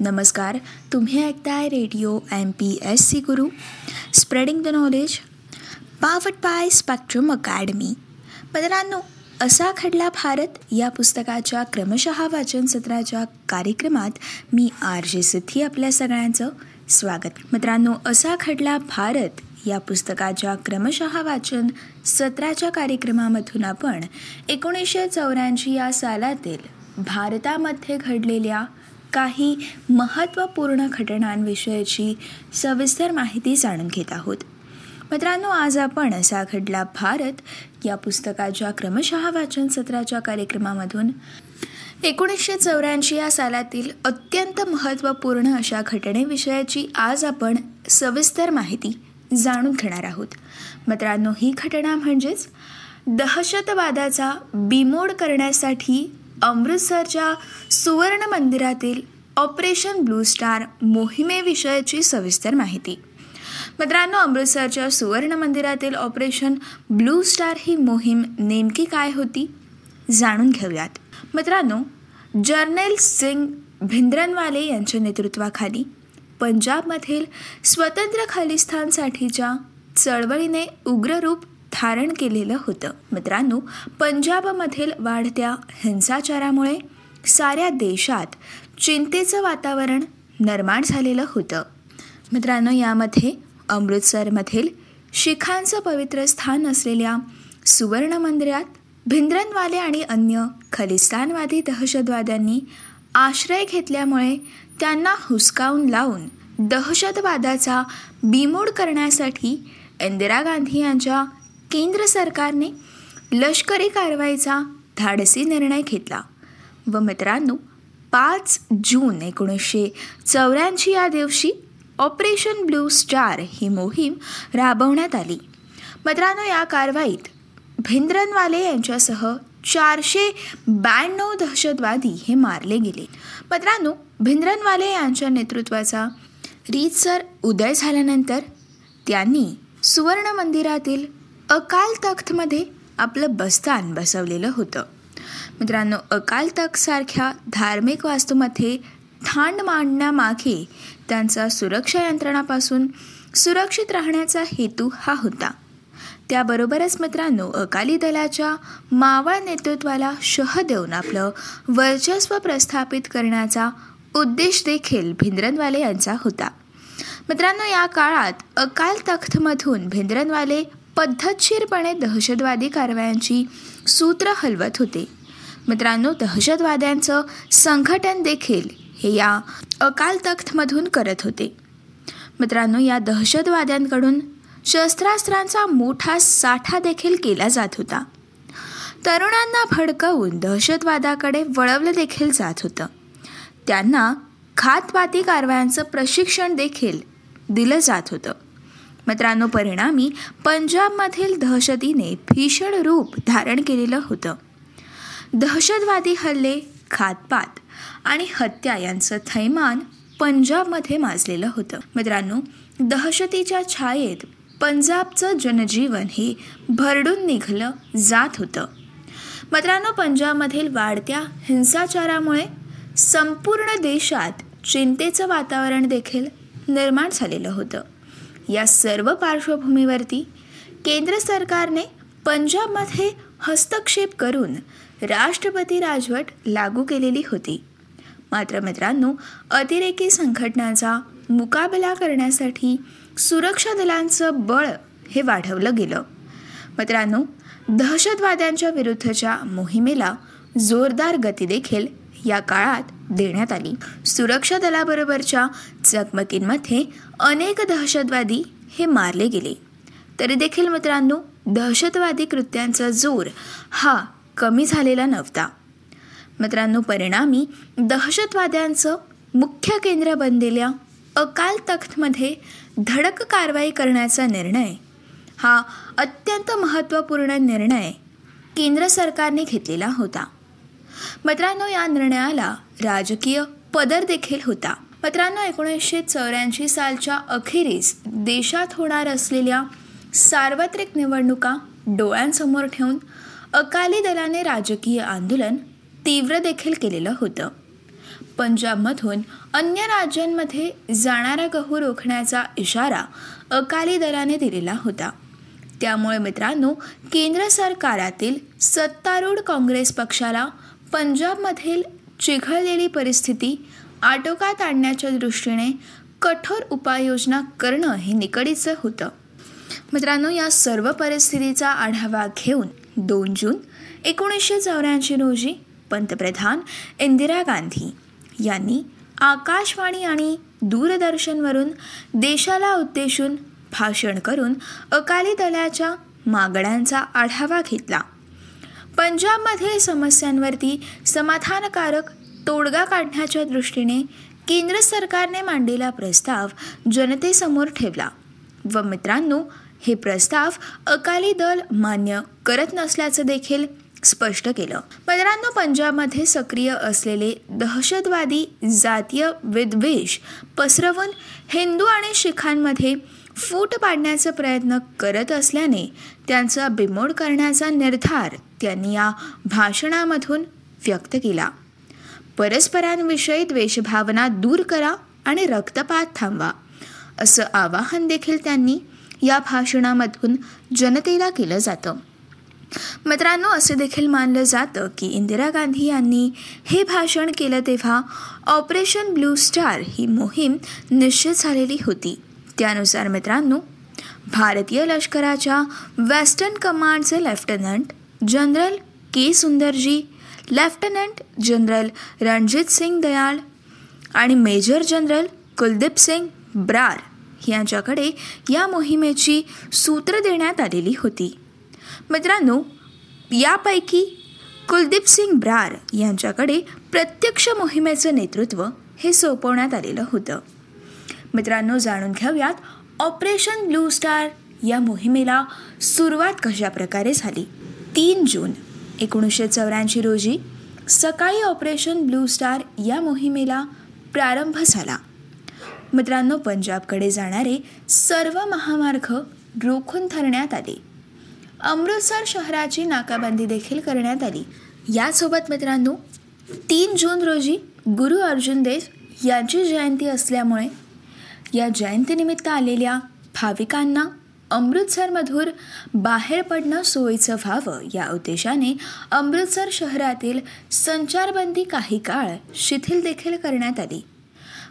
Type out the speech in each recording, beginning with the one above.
नमस्कार तुम्ही ऐकताय radio M P S C Guru. Spreading the knowledge powered by spectrum academy मित्रांनो असा खडला भारत या पुस्तकाच्या क्रमशः वाचन सत्राच्या कार्यक्रमात मी आर जे सिद्धी आपल्या सगळ्यांचं स्वागत. मित्रांनो असा खडला भारत या पुस्तकाच्या क्रमशः वाचन सत्राच्या कार्यक्रमामधून आपण एकोणीसशे चौऱ्याऐंशी या सालातील भारतामध्ये घडलेल्या काही महत्त्वपूर्ण घटनांविषयीची सविस्तर माहिती जाणून घेत आहोत. मित्रांनो आज आपण असा घडला भारत या पुस्तकाच्या क्रमशः वाचन सत्राच्या कार्यक्रमामधून. एकोणीसशे चौऱ्याऐंशी या सालातील अत्यंत महत्त्वपूर्ण अशा घटनेविषयाची आज आपण सविस्तर माहिती जाणून घेणार आहोत. मित्रांनो ही घटना म्हणजेच दहशतवादाचा बिमोड करण्यासाठी अमृतसरच्या सुवर्ण मंदिरातील ऑपरेशन ब्लू स्टार मोहिमेविषयीची सविस्तर माहिती. मित्रांनो अमृतसरच्या सुवर्ण मंदिरातील ऑपरेशन ब्लू स्टार ही मोहीम नेमकी काय होती? जाणून घेऊयात. मित्रांनो जर्नेल सिंग भिंद्रनवाले यांच्या नेतृत्वाखाली पंजाबमधील स्वतंत्र खालिस्थानसाठीच्या चळवळीने उग्र रूप धारण केलेलं होतं. मित्रांनो पंजाबमधील वाढत्या हिंसाचारामुळे साऱ्या देशात चिंतेचं वातावरण निर्माण झालेलं होतं. मित्रांनो यामध्ये अमृतसरमधील शिखांचं पवित्र स्थान असलेल्या सुवर्ण मंदिरात भिंद्रनवाले आणि अन्य खलिस्तानवादी दहशतवाद्यांनी आश्रय घेतल्यामुळे त्यांना हुसकावून लावून दहशतवादाचा बिमोड करण्यासाठी इंदिरा गांधी यांच्या केंद्र सरकारने लष्करी कारवाईचा धाडसी निर्णय घेतला व मित्रांनो पाच जून एकोणीसशे चौऱ्याऐंशी या दिवशी ऑपरेशन ब्लू स्टार ही मोहीम राबवण्यात आली. मित्रांनो या कारवाईत भिंद्रनवाले यांच्यासह चारशे ब्याण्णव दहशतवादी हे मारले गेले. मित्रांनो भिंद्रनवाले यांच्या नेतृत्वाचा रीतसर उदय झाल्यानंतर त्यांनी सुवर्ण मंदिरातील अकाल तख्तमध्ये आपलं बस्तान बसवलेलं होतं. मित्रांनो अकाल तख्तसारख्या धार्मिक वास्तूमध्ये थांड मांडण्यामागे त्यांचा सुरक्षा यंत्रणापासून सुरक्षित राहण्याचा हेतू हा होता. त्याबरोबरच मित्रांनो अकाली दलाच्या मावळ नेतृत्वाला शह देऊन आपलं वर्चस्व प्रस्थापित करण्याचा उद्देश देखील भिंद्रनवाले यांचा होता. मित्रांनो या काळात अकाल तख्तमधून भिंद्रनवाले पद्धतशीरपणे दहशतवादी कारवायांची सूत्र हलवत होते. मित्रांनो दहशतवाद्यांचं संघटन देखील हे या अकाल तख्तमधून करत होते. मित्रांनो या दहशतवाद्यांकडून शस्त्रास्त्रांचा मोठा साठा देखील केला जात होता. तरुणांना भडकवून दहशतवादाकडे वळवलं देखील जात होतं. त्यांना घातपाती कारवायांचं प्रशिक्षण देखील दिलं जात होतं. मित्रांनो परिणामी पंजाबमधील दहशतीने भीषण रूप धारण केलेलं होतं. दहशतवादी हल्ले घातपात आणि हत्या यांचं थैमान पंजाबमध्ये माजलेलं होतं. मित्रांनो दहशतीच्या छायेत पंजाबचं जनजीवन हे भरडून निघलं जात होतं. मित्रांनो पंजाबमधील वाढत्या हिंसाचारामुळे संपूर्ण देशात चिंतेचं वातावरण देखील निर्माण झालेलं होतं. या सर्व पार्श्वभूमीवरती केंद्र सरकारने पंजाबमध्ये हस्तक्षेप करून राष्ट्रपती राजवट लागू केलेली होती. मात्र मित्रांनो अतिरेकी संघटनांचा मुकाबला करण्यासाठी सुरक्षा दलांचं बळ हे वाढवलं गेलं. मित्रांनो दहशतवाद्यांच्या विरुद्धच्या मोहिमेला जोरदार गती देखील या काळात देण्यात आली. सुरक्षा दलाबरोबरच्या चकमकींमध्ये अनेक दहशतवादी हे मारले गेले. तरी देखील मित्रांनो दहशतवादी कृत्यांचा जोर हा कमी झालेला नव्हता. मित्रांनो परिणामी दहशतवाद्यांचं मुख्य केंद्र बनलेल्या अकाल तख्तमध्ये धडक कारवाई करण्याचा निर्णय हा अत्यंत महत्त्वपूर्ण निर्णय केंद्र सरकारने घेतलेला होता. मित्रांनो या निर्णयाला राजकीय पदर देखील होता. मित्रांनो एकोणीसशे चौऱ्याऐंशी सालच्या अखेरीस देशात होणार असलेल्या सार्वत्रिक निवडणुका डोळ्यांसमोर ठेवून अकाली दलाने राजकीय आंदोलन तीव्र देखील केलेलं होतं. पंजाबमधून अन्य राज्यांमध्ये जाणारा गहू रोखण्याचा इशारा अकाली दलाने दिलेला होता. त्यामुळे मित्रांनो केंद्र सरकारातील सत्तारूढ काँग्रेस पक्षाला पंजाबमधील चिघळलेली परिस्थिती आटोक्यात आणण्याच्या दृष्टीने कठोर उपाययोजना करणं हे निकडीचं होतं. मित्रांनो या सर्व परिस्थितीचा आढावा घेऊन दोन जून एकोणीसशे चौऱ्याऐंशी रोजी पंतप्रधान इंदिरा गांधी यांनी आकाशवाणी आणि दूरदर्शनवरून देशाला उद्देशून भाषण करून अकाली दलाच्या मागण्यांचा आढावा घेतला. पंजाबमध्ये समस्यांवरती समाधानकारक तोडगा काढण्याच्या दृष्टीने केंद्र सरकारने मांडलेला प्रस्ताव जनतेसमोर ठेवला. व मित्रांनो हे प्रस्ताव अकाली दल मान्य करत नसल्याचं देखील स्पष्ट केलं. मित्रांनो पंजाबमध्ये सक्रिय असलेले दहशतवादी जातीय विद्वेष पसरवून हिंदू आणि शिखांमध्ये फूट पाडण्याचा प्रयत्न करत असल्याने त्यांचा बिमोड करण्याचा निर्धार त्यांनी या भाषणामधून व्यक्त केला. परस्परांविषयी द्वेषभावना दूर करा आणि रक्तपात थांबवा असं आवाहन देखील त्यांनी या भाषणामधून जनतेला केलं जातं. मित्रांनो असं देखील मानलं जातं की इंदिरा गांधी यांनी हे भाषण केलं तेव्हा ऑपरेशन ब्लू स्टार ही मोहीम निश्चित झालेली होती. त्यानुसार मित्रांनो भारतीय लष्कराच्या वेस्टर्न कमांडचे lieutenant general K Sundarji lieutenant general Ranjit Singh Dayal आणि मेजर जनरल कुलदीप सिंग ब्रार यांच्याकडे या मोहिमेची सूत्र देण्यात आलेली होती. मित्रांनो यापैकी कुलदीप सिंग ब्रार यांच्याकडे प्रत्यक्ष मोहिमेचं नेतृत्व हे सोपवण्यात आलेलं होतं. मित्रांनो जाणून घेऊयात. ऑपरेशन ब्लू स्टार या मोहिमेला सुरुवात कशा प्रकारे झाली? तीन जून एकोणीसशे चौऱ्याऐंशी रोजी सकाळी ऑपरेशन ब्लू स्टार या मोहिमेला प्रारंभ झाला. मित्रांनो पंजाबकडे जाणारे सर्व महामार्ग रोखून धरण्यात आले. अमृतसर शहराची नाकाबंदी देखील करण्यात आली. यासोबत मित्रांनो तीन जून रोजी गुरु अर्जुन देव यांची जयंती असल्यामुळे या जयंतीनिमित्त आलेल्या भाविकांना अमृतसरमधून बाहेर पडणं सोयीचं व्हावं या उद्देशाने अमृतसर शहरातील संचारबंदी काही काळ शिथिल देखील करण्यात आली.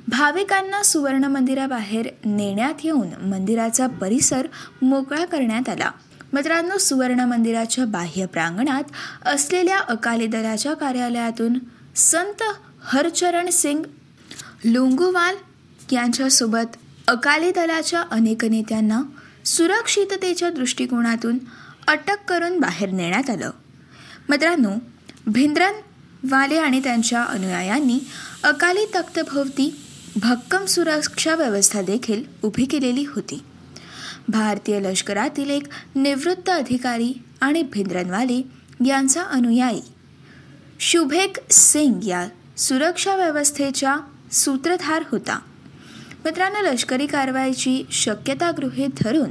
भाविकांना सुवर्ण मंदिराबाहेर नेण्यात येऊन मंदिराचा परिसर मोकळा करण्यात आला. मित्रांनो सुवर्ण मंदिराच्या बाह्य प्रांगणात असलेल्या अकाली दलाच्या कार्यालयातून संत हरचरण सिंग लुंगुवाल यांच्यासोबत अकाली दलाच्या अनेक नेत्यांना सुरक्षिततेच्या दृष्टिकोनातून अटक करून बाहेर नेण्यात आलं. मित्रांनो भिंद्रनवाले आणि त्यांच्या अनुयायांनी अकाली तख्तभोवती भक्कम सुरक्षा व्यवस्था देखील उभी केलेली होती. भारतीय लष्करातील एक निवृत्त अधिकारी आणि भिंद्रनवाले यांचा अनुयायी शुभेक सिंग या सुरक्षा व्यवस्थेच्या सूत्रधार होता. मित्रांनो लष्करी कारवाईची शक्यता गृहीत धरून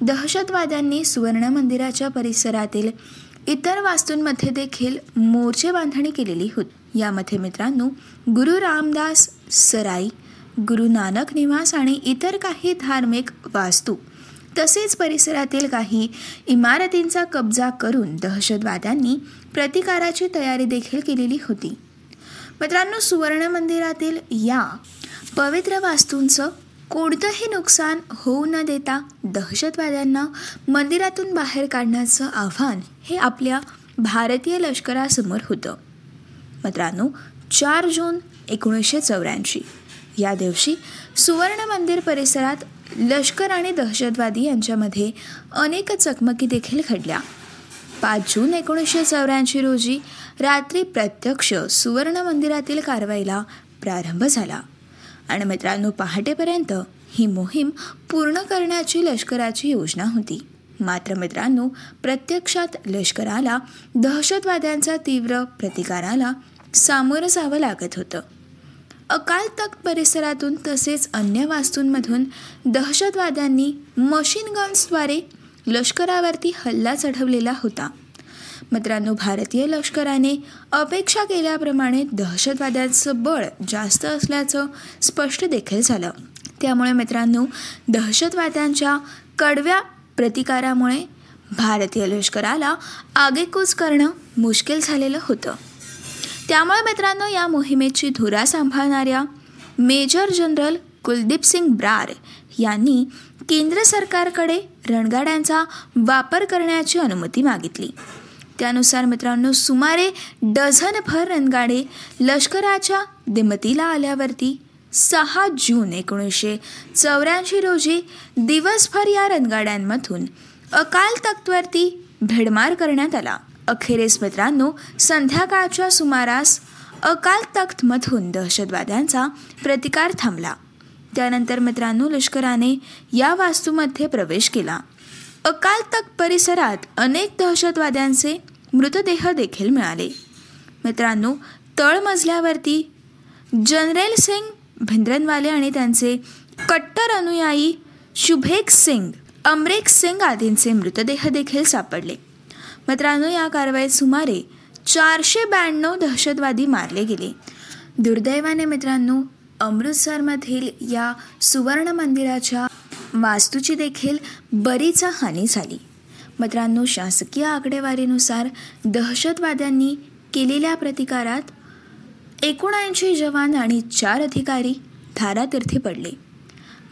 दहशतवाद्यांनी सुवर्ण मंदिराच्या परिसरातील इतर वास्तूंमध्ये देखील मोर्चे बांधणी केलेली होती. यामध्ये मित्रांनो गुरु रामदास सराई गुरु नानक निवास आणि इतर काही धार्मिक वास्तू तसेच परिसरातील काही इमारतींचा कब्जा करून दहशतवाद्यांनी प्रतिकाराची तयारी देखील केलेली होती. मित्रांनो सुवर्ण मंदिरातील या पवित्र वास्तूंचं कोणतंही नुकसान होऊ न देता दहशतवाद्यांना मंदिरातून बाहेर काढण्याचं आव्हान हे आपल्या भारतीय लष्करासमोर होतं. मित्रांनो चार जून एकोणीसशे चौऱ्याऐंशी. या दिवशी सुवर्ण मंदिर परिसरात लष्कर आणि दहशतवादी यांच्यामध्ये अनेक चकमकी देखील घडल्या. पाच जून एकोणीसशे चौऱ्याऐंशी रोजी रात्री प्रत्यक्ष सुवर्ण मंदिरातील कारवाईला प्रारंभ झाला. आणि मित्रांनो पहाटेपर्यंत ही मोहीम पूर्ण करण्याची लष्कराची योजना होती. मात्र मित्रांनो प्रत्यक्षात लष्कराला दहशतवाद्यांचा तीव्र प्रतिकाराला सामोरं जावं लागत होतं. अकाल तख्त परिसरातून तसेच अन्य वास्तूंमधून दहशतवाद्यांनी मशीन गन्सद्वारे लष्करावरती हल्ला चढवलेला होता. मित्रांनो भारतीय लष्कराने अपेक्षा केल्याप्रमाणे दहशतवाद्यांचं बळ जास्त असल्याचं स्पष्ट देखील झालं. त्यामुळे मित्रांनो दहशतवाद्यांच्या कडव्या प्रतिकारामुळे भारतीय लष्कराला आगेकूच करणं मुश्किल झालेलं होतं. त्यामुळे मित्रांनो या मोहिमेची धुरा सांभाळणाऱ्या मेजर जनरल कुलदीप सिंग ब्रार यांनी केंद्र सरकारकडे रणगाड्यांचा वापर करण्याची अनुमती मागितली. त्यानुसार मित्रांनो सुमारे डझनभर रणगाडे लष्कराच्या दिमतीला आल्यावरती सहा जून एकोणीसशे चौऱ्याऐंशी रोजी दिवसभर या रणगाड्यांमधून अकाल तख्तवरती भेडमार करण्यात आला. अखेरीस मित्रांनो संध्याकाळच्या सुमारास अकाल तख्तमधून दहशतवाद्यांचा प्रतिकार थांबला. त्यानंतर मित्रांनो लष्कराने या वास्तूमध्ये प्रवेश केला. अकाल तक परिसरात अनेक दहशतवाद्यांचे मृतदेह देखील मिळाले. मित्रांनो तळमजल्यावरती जनरल सिंग भिंद्रनवाले आणि त्यांचे कट्टर अनुयायी शुभेक सिंग अमरेक सिंग आदींचे मृतदेह देखील सापडले. मित्रांनो या कारवाईत सुमारे चारशे ब्याण्णव दहशतवादी मारले गेले. दुर्दैवाने मित्रांनो अमृतसरमधील या सुवर्ण मंदिराच्या वास्तूची देखील बरीच हानी झाली. मित्रांनो शासकीय आकडेवारीनुसार दहशतवाद्यांनी केलेल्या प्रतिकारात एकोणऐंशी जवान आणि चार अधिकारी धारातीर्थी पडले.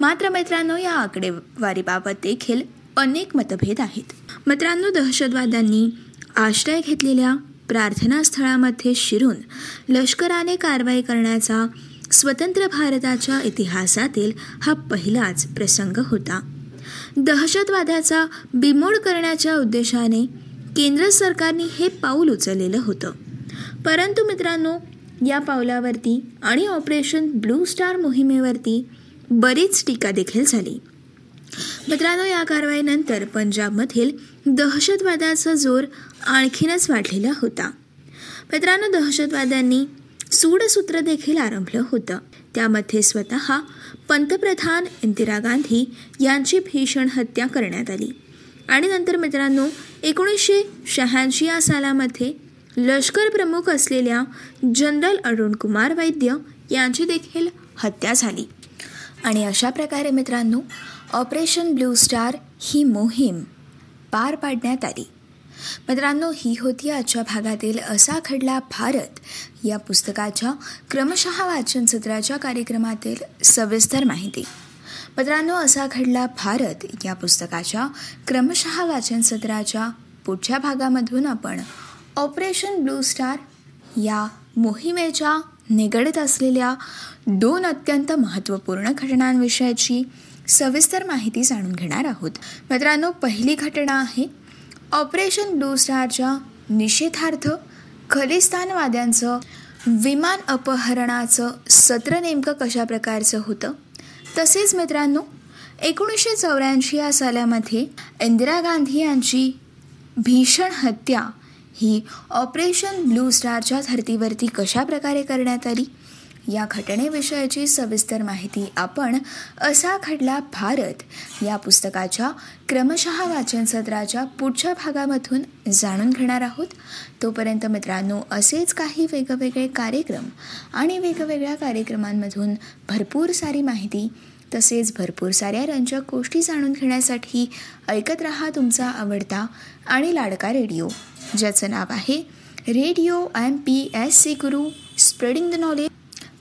मात्र मित्रांनो या आकडेवारीबाबत देखील अनेक मतभेद आहेत. मित्रांनो दहशतवाद्यांनी आश्रय घेतलेल्या प्रार्थनास्थळामध्ये शिरून लष्कराने कारवाई करण्याचा स्वतंत्र भारताच्या इतिहासातील हा पहिलाच प्रसंग होता. दहशतवादाचा बिमोड करण्याच्या उद्देशाने केंद्र सरकारने हे पाऊल उचललेलं होतं. परंतु मित्रांनो या पावलावरती आणि ऑपरेशन ब्लू स्टार मोहिमेवरती बरीच टीका देखील झाली. मित्रांनो या कारवाईनंतर पंजाबमधील दहशतवादाचा जोर आणखीनच वाढलेला होता. मित्रांनो दहशतवाद्यांनी सूडसूत्र देखील आरंभलं होतं. त्यामध्ये स्वतः पंतप्रधान इंदिरा गांधी यांची भीषण हत्या करण्यात आली. आणि नंतर मित्रांनो एकोणीसशे शहाऐंशी या सालामध्ये लष्कर प्रमुख असलेल्या जनरल अरुण कुमार वैद्य यांची देखील हत्या झाली. आणि अशा प्रकारे मित्रांनो ऑपरेशन ब्लू स्टार ही मोहीम पार पाडण्यात आली. मित्रांनो ही होती आजच्या भागातील असा खडला भारत. या पुस्तकाच्या क्रमशः वाचन सत्राच्या कार्यक्रमातील सविस्तर माहिती. मित्रांनो असा घडला भारत या पुस्तकाच्या क्रमशः वाचन सत्राच्या पुढच्या भागामधून आपण ऑपरेशन ब्लू स्टार या मोहिमेच्या निगडीत असलेल्या दोन अत्यंत महत्त्वपूर्ण घटनांविषयाची सविस्तर माहिती जाणून घेणार आहोत. मित्रांनो पहिली घटना आहे ऑपरेशन ब्लू स्टारच्या निषेधार्थ खलिस्तानवाद्यांचं विमान अपहरणाचं सत्र नेमकं कशा प्रकारचं होतं? तसेच मित्रांनो एकोणीसशे चौऱ्याऐंशी या सालामध्ये इंदिरा गांधी यांची भीषण हत्या ही ऑपरेशन ब्लू स्टारच्या धर्तीवरती कशा प्रकारे करण्यात आली? या घटनेविषयीची सविस्तर माहिती आपण असा घडला भारत या पुस्तकाच्या क्रमशः वाचन सत्राच्या पुढच्या भागामधून जाणून घेणार आहोत. तोपर्यंत मित्रांनो असेच काही वेगवेगळे कार्यक्रम आणि वेगवेगळ्या कार्यक्रमांमधून भरपूर सारी माहिती तसेच भरपूर साऱ्या रंजक गोष्टी जाणून घेण्यासाठी ऐकत रहा तुमचा आवडता आणि लाडका रेडिओ ज्याचं नाव आहे radio M P S C Guru spreading the knowledge.